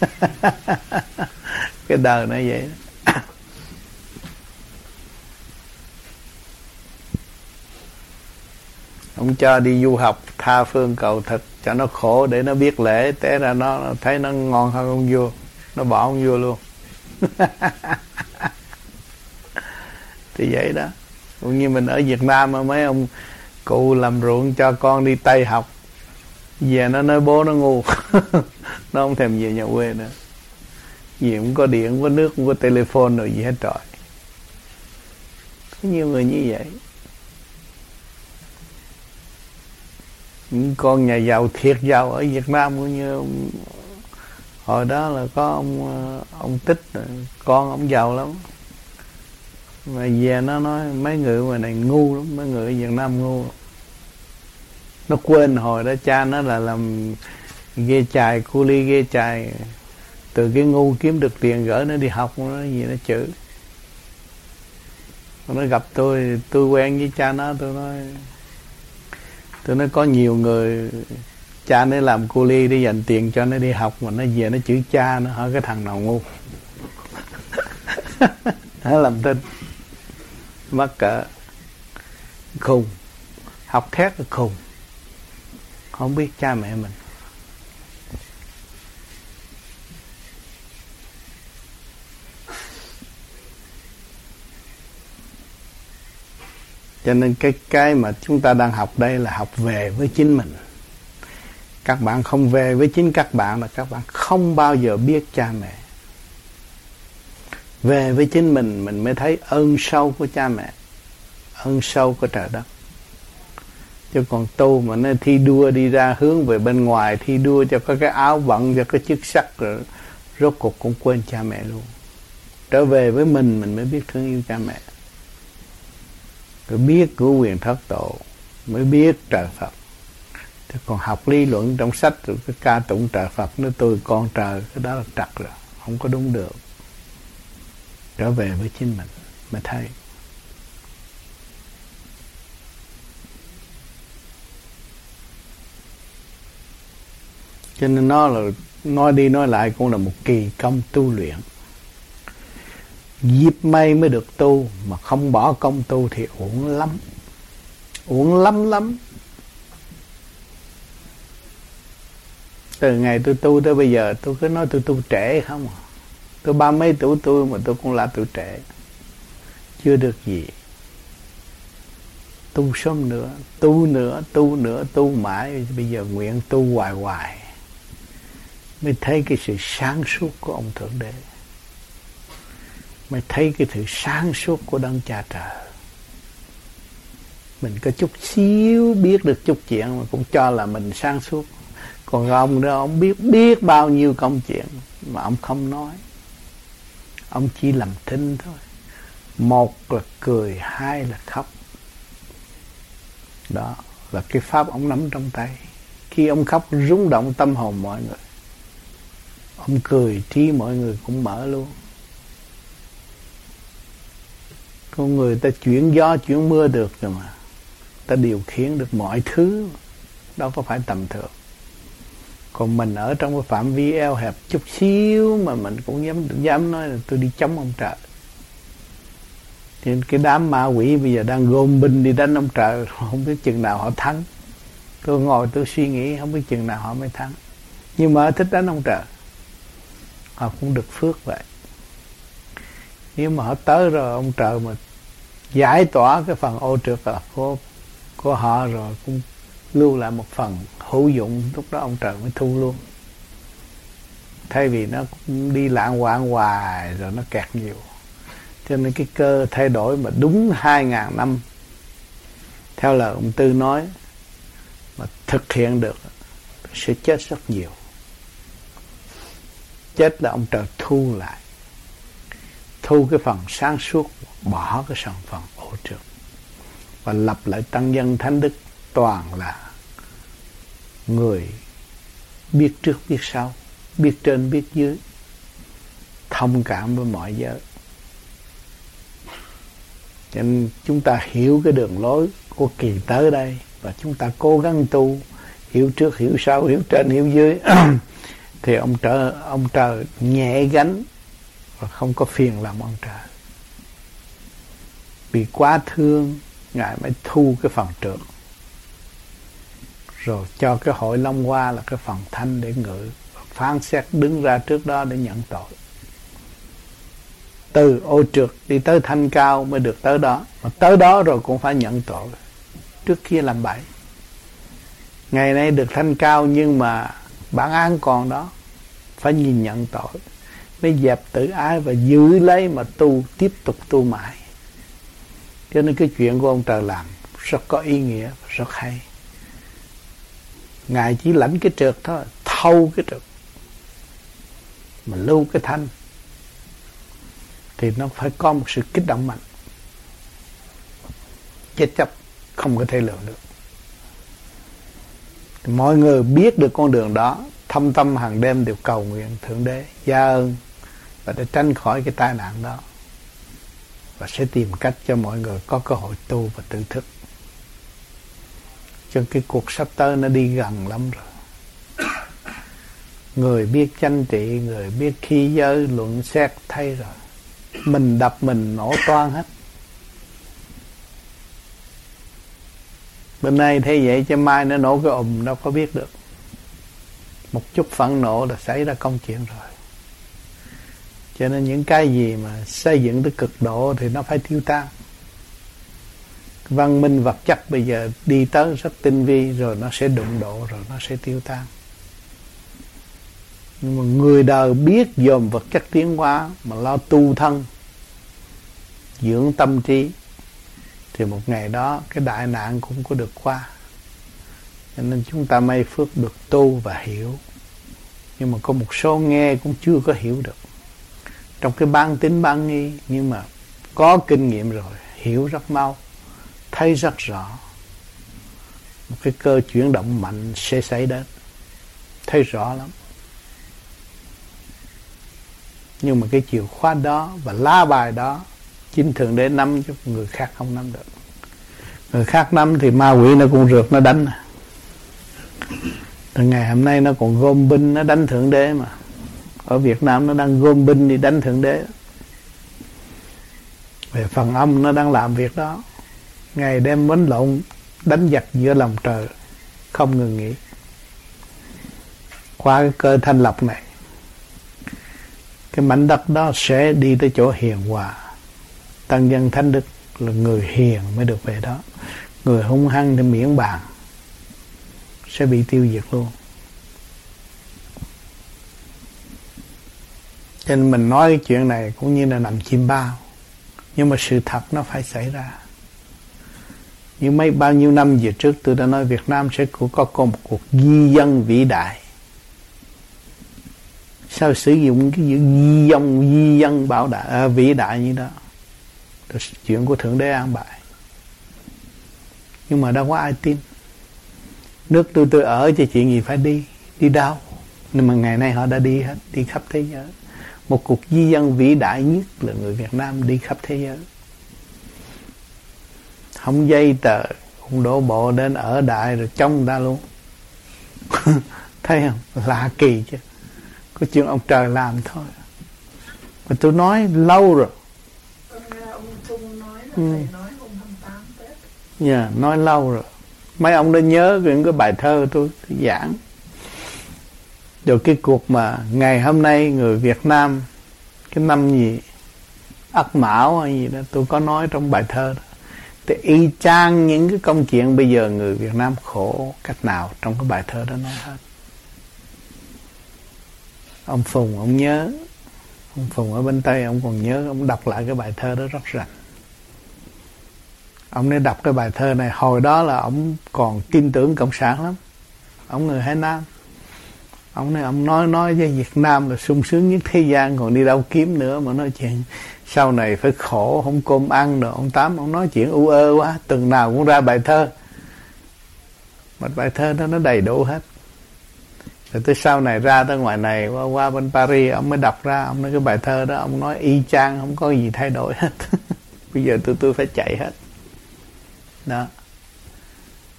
[laughs] cái đời nó vậy [coughs] ông cho đi du học, tha phương cầu thực, cho nó khổ để nó biết lễ. Té ra nó thấy nó ngon hơn ông vua. Nó bỏ ông vua luôn. [laughs] Thì vậy đó. Cũng như mình ở Việt Nam mà mấy ông cụ làm ruộng cho con đi Tây học. Về nó nói bố nó ngu. [laughs] Nó không thèm về nhà quê nữa vì không có điện, không có nước, không có telephone rồi gì hết trời. Có nhiều người như vậy. Những con nhà giàu thiệt giàu ở Việt Nam cũng như hồi đó là có ông ờ, ông tích con ông giàu lắm. Mà về nó nói mấy người ngoài này ngu lắm, mấy người ở Việt Nam ngu. Nó quên hồi đó cha nó là làm ghê chài, cu ly ghê chài từ cái ngu kiếm được tiền gỡ nó đi học, nó gì nó chữ. Nó gặp tôi tôi quen với cha nó, tôi nói tôi nói có nhiều người, cha nó làm cu ly để dành tiền cho nó đi học, mà nó về nó chữ cha nó, hỏi cái thằng nào ngu. [laughs] Nó làm tin. Mắc cỡ. Khùng. Học thét là khùng. Không biết cha mẹ mình. Cho nên cái cái mà chúng ta đang học đây là học về với chính mình. Các bạn không về với chính các bạn là các bạn không bao giờ biết cha mẹ. Về với chính mình mình mới thấy ơn sâu của cha mẹ, ơn sâu của trời đất. Chứ còn tu mà nó thi đua đi ra hướng về bên ngoài, thi đua cho có cái áo bận, cho cái chức sắc, rồi rốt cuộc cũng quên cha mẹ luôn. Trở về với mình mình mới biết thương yêu cha mẹ rồi biết của quyền thất tổ, mới biết trời Phật. Thế còn học lý luận trong sách rồi cái ca tụng trời Phật, nó tôi con trời, cái đó là trật rồi, không có đúng được. Trở về với chính mình, mới thấy. Cho nên nó là, nói đi nói lại cũng là một kỳ công tu luyện dịp may mới được tu, mà không bỏ công tu thì uổng lắm. Uổng lắm lắm. Từ ngày tôi tu tới bây giờ, tôi cứ nói tôi tu trễ không à. tôi ba mấy tuổi tôi mà tôi cũng là tuổi trễ. Chưa được gì. Tu sớm nữa, tu nữa tu nữa, tu mãi. Bây giờ nguyện tu hoài hoài. Mới thấy cái sự sáng suốt của ông thượng đế mới thấy cái sự sáng suốt của đấng cha trời. Mình có chút xíu biết được chút chuyện mà cũng cho là mình sáng suốt. Còn ông đó, ông biết biết bao nhiêu công chuyện mà ông không nói. Ông chỉ làm thinh thôi. Một là cười, hai là khóc. Đó là cái pháp ông nắm trong tay. Khi ông khóc rung động tâm hồn mọi người. Ông cười, trí mọi người cũng mở luôn. Con người ta chuyển gió, chuyển mưa được rồi mà. Ta điều khiển được mọi thứ. Đâu có phải tầm thường. Còn mình ở trong cái phạm vi eo hẹp chút xíu mà mình cũng dám dám nói là tôi đi chống ông trời. Nên cái đám ma quỷ bây giờ đang gom binh đi đánh ông trời, không biết chừng nào họ thắng. Tôi ngồi tôi suy nghĩ, không biết chừng nào họ mới thắng. Nhưng mà thích đánh ông trời, họ cũng được phước vậy nếu mà họ tới rồi, ông trời mà giải tỏa cái phần ô trượt của của họ rồi, cũng lưu lại một phần hữu dụng, lúc đó ông trời mới thu luôn. Thay vì nó cũng đi lãng hoạn hoài, rồi nó kẹt nhiều. Cho nên cái cơ thay đổi mà đúng hai ngàn năm, theo lời ông tư nói, mà thực hiện được, sẽ chết rất nhiều. Chết là ông trời thu lại thu cái phần sáng suốt, bỏ cái sản phần ổ trượt. Và lập lại tăng dân thánh đức toàn là người biết trước, biết sau, biết trên, biết dưới, thông cảm với mọi giới. Cho nên chúng ta hiểu cái đường lối của kỳ tới đây và chúng ta cố gắng tu, hiểu trước, hiểu sau, hiểu trên, hiểu dưới. [clears throat] Thì ông trời ông trời nhẹ gánh và không có phiền làm ông trời. Vì quá thương ngài mới thu cái phần trưởng, rồi cho cái hội long hoa là cái phần thanh để ngự phán xét đứng ra trước đó để nhận tội. Từ ô trượt đi tới thanh cao mới được tới đó. Mà tới đó rồi cũng phải nhận tội. Trước kia làm bậy. Ngày nay được thanh cao nhưng mà bản án còn đó. Phải nhìn nhận tội mới dẹp tự ái và giữ lấy mà tu, tiếp tục tu mãi. Cho nên cái chuyện của ông trời làm rất có ý nghĩa và rất hay. Ngài chỉ lãnh cái trượt thôi, thâu cái trượt. Mà lưu cái thanh. Thì nó phải có một sự kích động mạnh. Chết chấp không có thể lượng được. Thì mọi người biết được con đường đó, thâm tâm hàng đêm đều cầu nguyện thượng đế. Gia ơn và để tránh khỏi cái tai nạn đó. Và sẽ tìm cách cho mọi người có cơ hội tu và tự thức. Cho cái cuộc sắp tới nó đi gần lắm rồi. Người biết chánh trị, người biết khi giới, luận xét thay rồi. Mình đập mình nổ toan hết. Bên nay thế vậy chứ mai nó nổ cái ùm đâu có biết được. Một chút phẫn nộ là xảy ra công chuyện rồi cho nên những cái gì mà xây dựng tới cực độ thì nó phải tiêu tan. Văn minh vật chất bây giờ đi tới rất tinh vi rồi nó sẽ đụng độ rồi nó sẽ tiêu tan. Nhưng mà người đời biết dòm vật chất tiến hóa mà lo tu thân, dưỡng tâm trí, thì một ngày đó cái đại nạn cũng có được qua. Cho nên chúng ta may phước được tu và hiểu. Nhưng mà có một số nghe cũng chưa có hiểu được trong cái ban tính ban nghi, nhưng mà có kinh nghiệm rồi, hiểu rất mau, thấy rất rõ. Một cái cơ chuyển động mạnh sẽ xảy đến. Thấy rõ lắm. Nhưng mà cái chìa khóa đó và lá bài đó, chính thượng đế nắm cho người khác không nắm được. Người khác nắm thì ma quỷ nó cũng rượt, nó đánh. Từ ngày hôm nay nó còn gom binh, nó đánh thượng đế mà ở Việt Nam nó đang gom binh đi đánh thượng đế. Về phần âm nó đang làm việc đó. Ngày đêm bánh lộn, đánh giặc giữa lòng trời. Không ngừng nghỉ. Qua cái cơ thanh lập này, cái mảnh đất đó sẽ đi tới chỗ hiền hòa. Tăng dân thánh đức là người hiền mới được về đó. Người hung hăng thì miễn bàn, sẽ bị tiêu diệt luôn. Cho nên mình nói cái chuyện này cũng như là nằm chim bao. Nhưng mà sự thật nó phải xảy ra. Như mấy bao nhiêu năm về trước tôi đã nói Việt Nam sẽ có, có một cuộc di dân vĩ đại. Sao sử dụng cái chữ di dân di dân bảo đại à, vĩ đại như đó? Là chuyện của thượng đế an bài. Nhưng mà đâu có ai tin. Nước tôi tôi ở cho chuyện gì phải đi. Đi đâu? Nhưng mà ngày nay họ đã đi hết đi khắp thế giới một cuộc di dân vĩ đại nhất là người Việt Nam đi khắp thế giới. Không dây tờ cũng đổ bộ đến ở đại rồi trong ta luôn. [laughs] Thấy không? Lạ kỳ chứ. Có chuyện ông trời làm thôi. Mà tôi nói lâu rồi. Ừ. yeah, dạ, nói lâu rồi. Mấy ông đã nhớ những cái bài thơ tôi, tôi giảng rồi cái cuộc mà ngày hôm nay người Việt Nam, cái năm gì ất mão hay gì đó, tôi có nói trong bài thơ đó. Thì y chang những cái công chuyện bây giờ người Việt Nam khổ cách nào trong cái bài thơ đó nói hết. Ông Phùng, ông nhớ. Ông Phùng ở bên Tây, ông còn nhớ, ông đọc lại cái bài thơ đó rất rành. Ông nên đọc cái bài thơ này, hồi đó là ông còn tin tưởng cộng sản lắm. Ông người Hải Nam ông nói ông nói nói với Việt Nam là sung sướng nhất thế gian còn đi đâu kiếm nữa mà nói chuyện. Sau này phải khổ không cơm ăn rồi ông tám ông nói chuyện u ơ quá từng nào cũng ra bài thơ. Một bài thơ đó nó đầy đủ hết. Rồi tới sau này ra tới ngoài này qua, qua bên Paris ông mới đọc ra ông nói cái bài thơ đó ông nói y chang không có gì thay đổi hết. [laughs] Bây giờ tôi tôi phải chạy hết. Đó.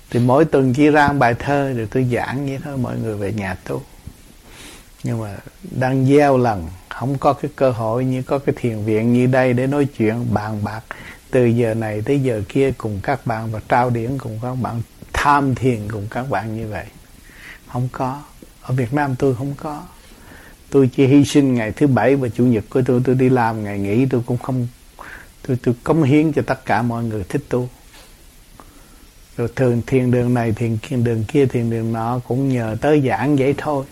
Thì mỗi tuần chỉ ra bài thơ rồi tôi giảng vậy thôi mọi người về nhà tu nhưng mà đang gieo lần, không có cái cơ hội như có cái thiền viện như đây để nói chuyện, bàn bạc. Từ giờ này tới giờ kia cùng các bạn và trao điển cùng các bạn, tham thiền cùng các bạn như vậy. Không có. Ở Việt Nam tôi không có. Tôi chỉ hy sinh ngày thứ bảy và chủ nhật của tôi tôi đi làm ngày nghỉ, tôi cũng không, tôi tôi cống hiến cho tất cả mọi người thích tu. Rồi thường thiền đường này, thiền đường kia, thiền đường nọ cũng nhờ tới giảng vậy thôi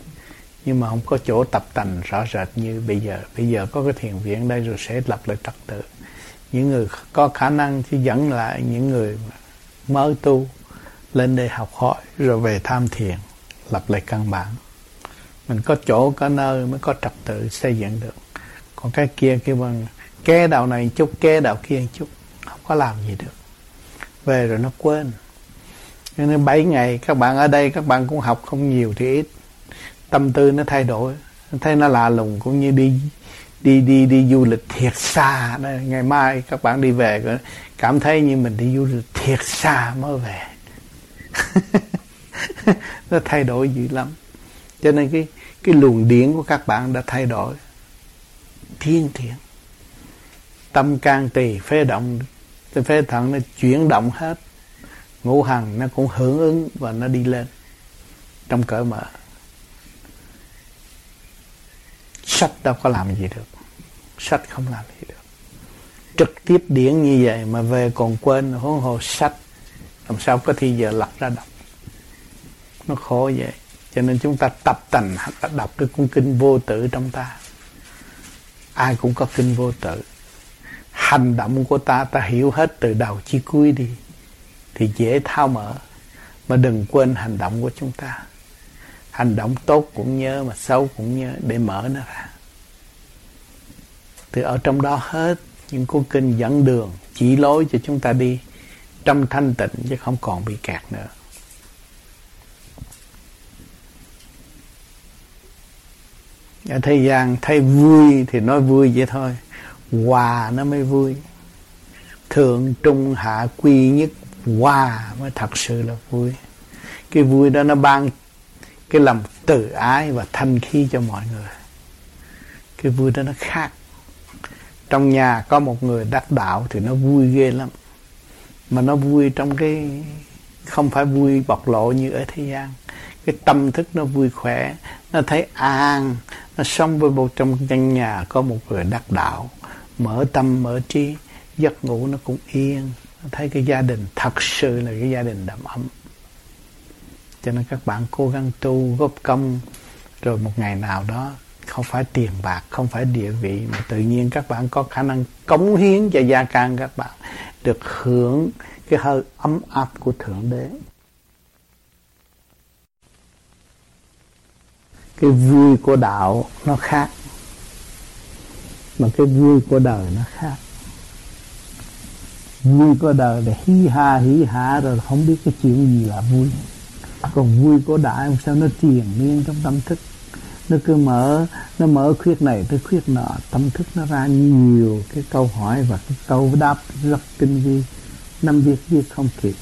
nhưng mà không có chỗ tập tành rõ rệt như bây giờ. Bây giờ có cái thiền viện đây rồi sẽ lập lại trật tự. Những người có khả năng thì dẫn lại những người mới tu lên đây học hỏi, rồi về tham thiền, lập lại căn bản. Mình có chỗ, có nơi mới có trật tự xây dựng được. Còn cái kia kia bằng kê đạo này chút kê đạo kia chút. Không có làm gì được. Về rồi nó quên. Cho nên bảy ngày các bạn ở đây, các bạn cũng học không nhiều thì ít tâm tư nó thay đổi. Thấy nó lạ lùng cũng như đi đi đi đi du lịch thiệt xa. Đây, ngày mai các bạn đi về cảm thấy như mình đi du lịch thiệt xa mới về. [laughs] Nó thay đổi dữ lắm. Cho nên cái cái luồng điển của các bạn đã thay đổi. Thiên thiện. Tâm can tỳ phế động. Phế thận nó chuyển động hết. Ngũ hành nó cũng hưởng ứng và nó đi lên trong cỡ mở sách đâu có làm gì được. Sách không làm gì được. Trực tiếp điển như vậy mà về còn quên huống hồ sách làm sao có thi giờ lật ra đọc? Nó khổ vậy. Cho nên chúng ta tập tành đọc cái cuốn kinh vô tử trong ta. Ai cũng có kinh vô tử. Hành động của ta ta hiểu hết từ đầu chí cuối đi, thì dễ thao mở. Mà đừng quên hành động của chúng ta hành động tốt cũng nhớ mà xấu cũng nhớ để mở nó ra. Từ ở trong đó hết những cuốn kinh dẫn đường, chỉ lối cho chúng ta đi trong thanh tịnh chứ không còn bị kẹt nữa. Ở thế gian thấy vui thì nói vui vậy thôi, hòa nó mới vui. Thượng trung hạ quy nhất, hòa mới thật sự là vui. Cái vui đó nó ban cái lòng từ ái và thanh khí cho mọi người. Cái vui đó nó khác. Trong nhà có một người đắc đạo thì nó vui ghê lắm. Mà nó vui trong cái không phải vui bộc lộ như ở thế gian. Cái tâm thức nó vui khỏe. Nó thấy an. Nó sống với một trong căn nhà có một người đắc đạo. Mở tâm, mở trí. Giấc ngủ nó cũng yên. Nó thấy cái gia đình thật sự là cái gia đình đầm ấm cho nên các bạn cố gắng tu, góp công, rồi một ngày nào đó không phải tiền bạc, không phải địa vị, mà tự nhiên các bạn có khả năng cống hiến cho gia can các bạn, được hưởng cái hơi ấm áp của thượng đế. Cái vui của đạo nó khác, mà cái vui của đời nó khác. Vui của đời là hí ha, hí hả, rồi không biết cái chuyện gì là vui còn vui của đại sao nó triền miên trong tâm thức? Nó cứ mở, nó mở khuyết này tới khuyết nọ. Tâm thức nó ra nhiều cái câu hỏi và cái câu đáp rất tinh vi. Năm việc viết không kịp.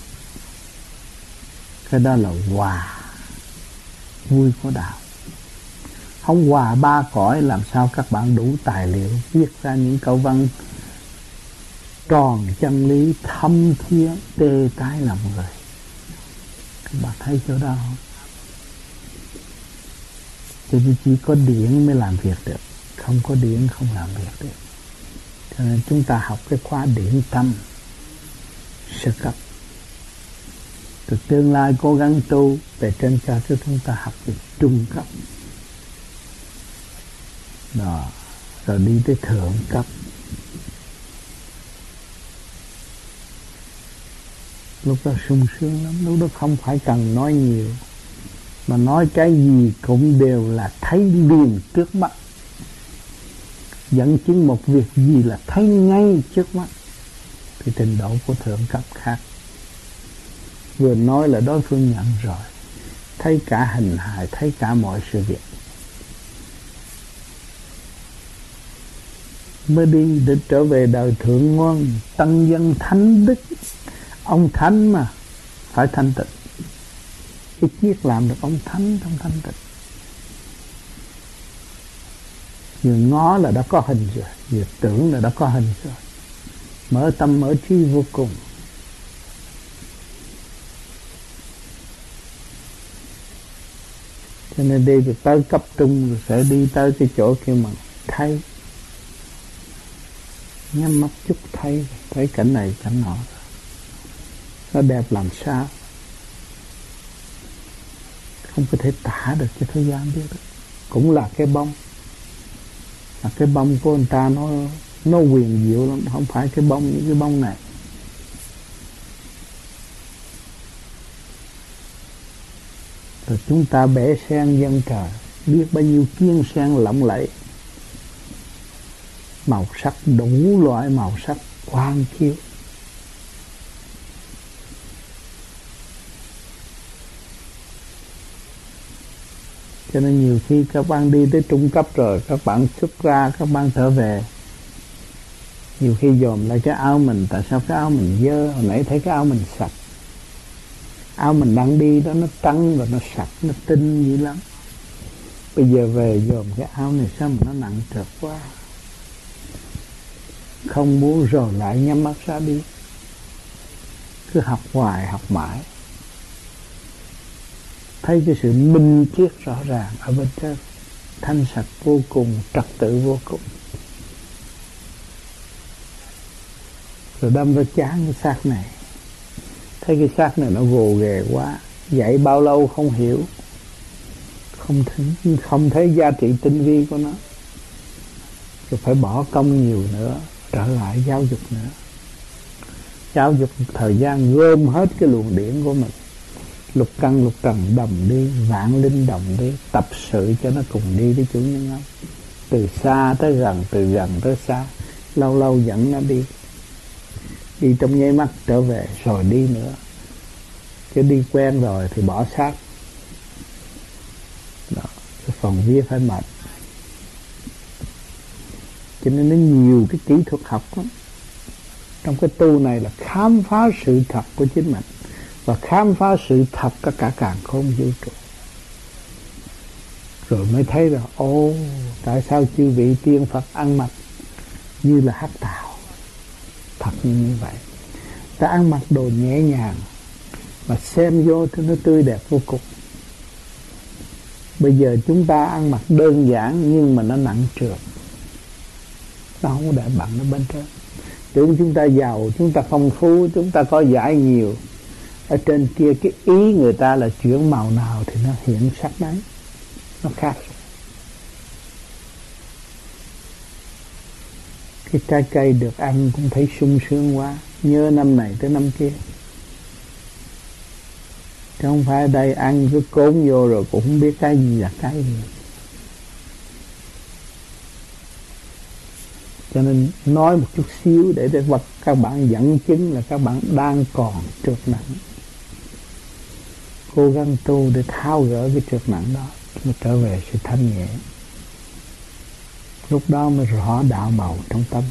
Cái đó là hòa. Vui của đạo không? Hòa ba cõi, làm sao các bạn đủ tài liệu viết ra những câu văn tròn chân lý thâm thiên tê tái lòng người? Các bạn thấy chỗ đó không cho nên chỉ có điển mới làm việc được, không có điển không làm việc được. Cho nên chúng ta học cái khóa điển tâm sơ cấp. Từ tương lai cố gắng tu, về trên cho chúng ta học được trung cấp. Đó, rồi đi tới thượng cấp. Lúc đó sung sướng lắm. Lúc đó không phải cần nói nhiều. Mà nói cái gì cũng đều là thấy liền trước mắt. Dẫn chứng một việc gì là thấy ngay trước mắt. Thì trình độ của thượng cấp khác. Vừa nói là đối phương nhận rồi. Thấy cả hình hài, thấy cả mọi sự việc. Mới đi để trở về đời thượng ngoan tăng dân thánh đức ông thánh mà phải thanh tịnh. Ít nhất làm được ông thánh trong thanh tịnh. Vừa ngó là đã có hình rồi vừa tưởng là đã có hình rồi. Mở tâm mở trí vô cùng. Cho nên đi được tới cấp trung rồi sẽ đi tới cái chỗ kia mà thấy. Nhắm mắt chút thấy thấy cảnh này, cảnh nọ nó đẹp làm sao? Không có thể tả được cho thế gian biết được. Cũng là cái bông. Là cái bông của người ta nó nó quyền diệu lắm. Không phải cái bông những cái bông này. Rồi chúng ta bẻ sen dân trời biết bao nhiêu kiên sen lộng lẫy. Màu sắc đủ loại màu sắc quang chiếu. Cho nên nhiều khi các bạn đi tới trung cấp rồi, các bạn xuất ra, các bạn trở về. Nhiều khi dòm lại cái áo mình, tại sao cái áo mình dơ? Hồi nãy thấy cái áo mình sạch. Áo mình đang đi đó, nó trắng và nó sạch, nó tinh dữ lắm. Bây giờ về dòm cái áo này, sao mà nó nặng trượt quá? Không muốn rồi lại nhắm mắt ra đi. Cứ học hoài, học mãi thấy cái sự minh triết rõ ràng ở bên trên thanh sạch vô cùng trật tự vô cùng. Rồi đâm vào chán cái xác này. Thấy cái xác này nó gồ ghề quá dạy bao lâu không hiểu. Không thấy, không thấy giá trị tinh vi của nó. Rồi phải bỏ công nhiều nữa trở lại giáo dục nữa. Giáo dục thời gian gom hết cái luồng điển của mình lục căn, lục trần đồng đi vạn linh đồng đi, tập sự cho nó cùng đi với chủ nhân ông từ xa tới gần, từ gần tới xa, lâu lâu dẫn nó đi. Đi trong nháy mắt trở về, rồi đi nữa. Chứ đi quen rồi thì bỏ xác. Đó, cái phần vía phải mệt. Cho nên nó nhiều cái kỹ thuật học lắm. Trong cái tu này là khám phá sự thật của chính mình và khám phá sự thật các cả càng không vũ trụ. Rồi mới thấy là, ô, tại sao chư vị tiên phật ăn mặc như là hắc tạo thật như vậy. Ta ăn mặc đồ nhẹ nhàng mà xem vô thì nó tươi đẹp vô cùng. Bây giờ chúng ta ăn mặc đơn giản nhưng mà nó nặng trược nó không có để bằng nó bên trên. Tưởng chúng ta giàu, chúng ta phong phú, chúng ta có giải nhiều ở trên kia cái ý người ta là chuyển màu nào thì nó hiện sắc đấy nó khác. Cái trái cây được ăn cũng thấy sung sướng quá. Nhớ năm này tới năm kia. Chứ không phải ở đây ăn cứ cốn vô rồi cũng không biết cái gì là cái gì. Cho nên nói một chút xíu để để vật các bạn dẫn chứng là các bạn đang còn trượt nặng cố gắng tu để tháo gỡ cái trượt nặng đó, mới trở về sự thanh nhẹ. Lúc đó mới rõ đạo màu trong tâm.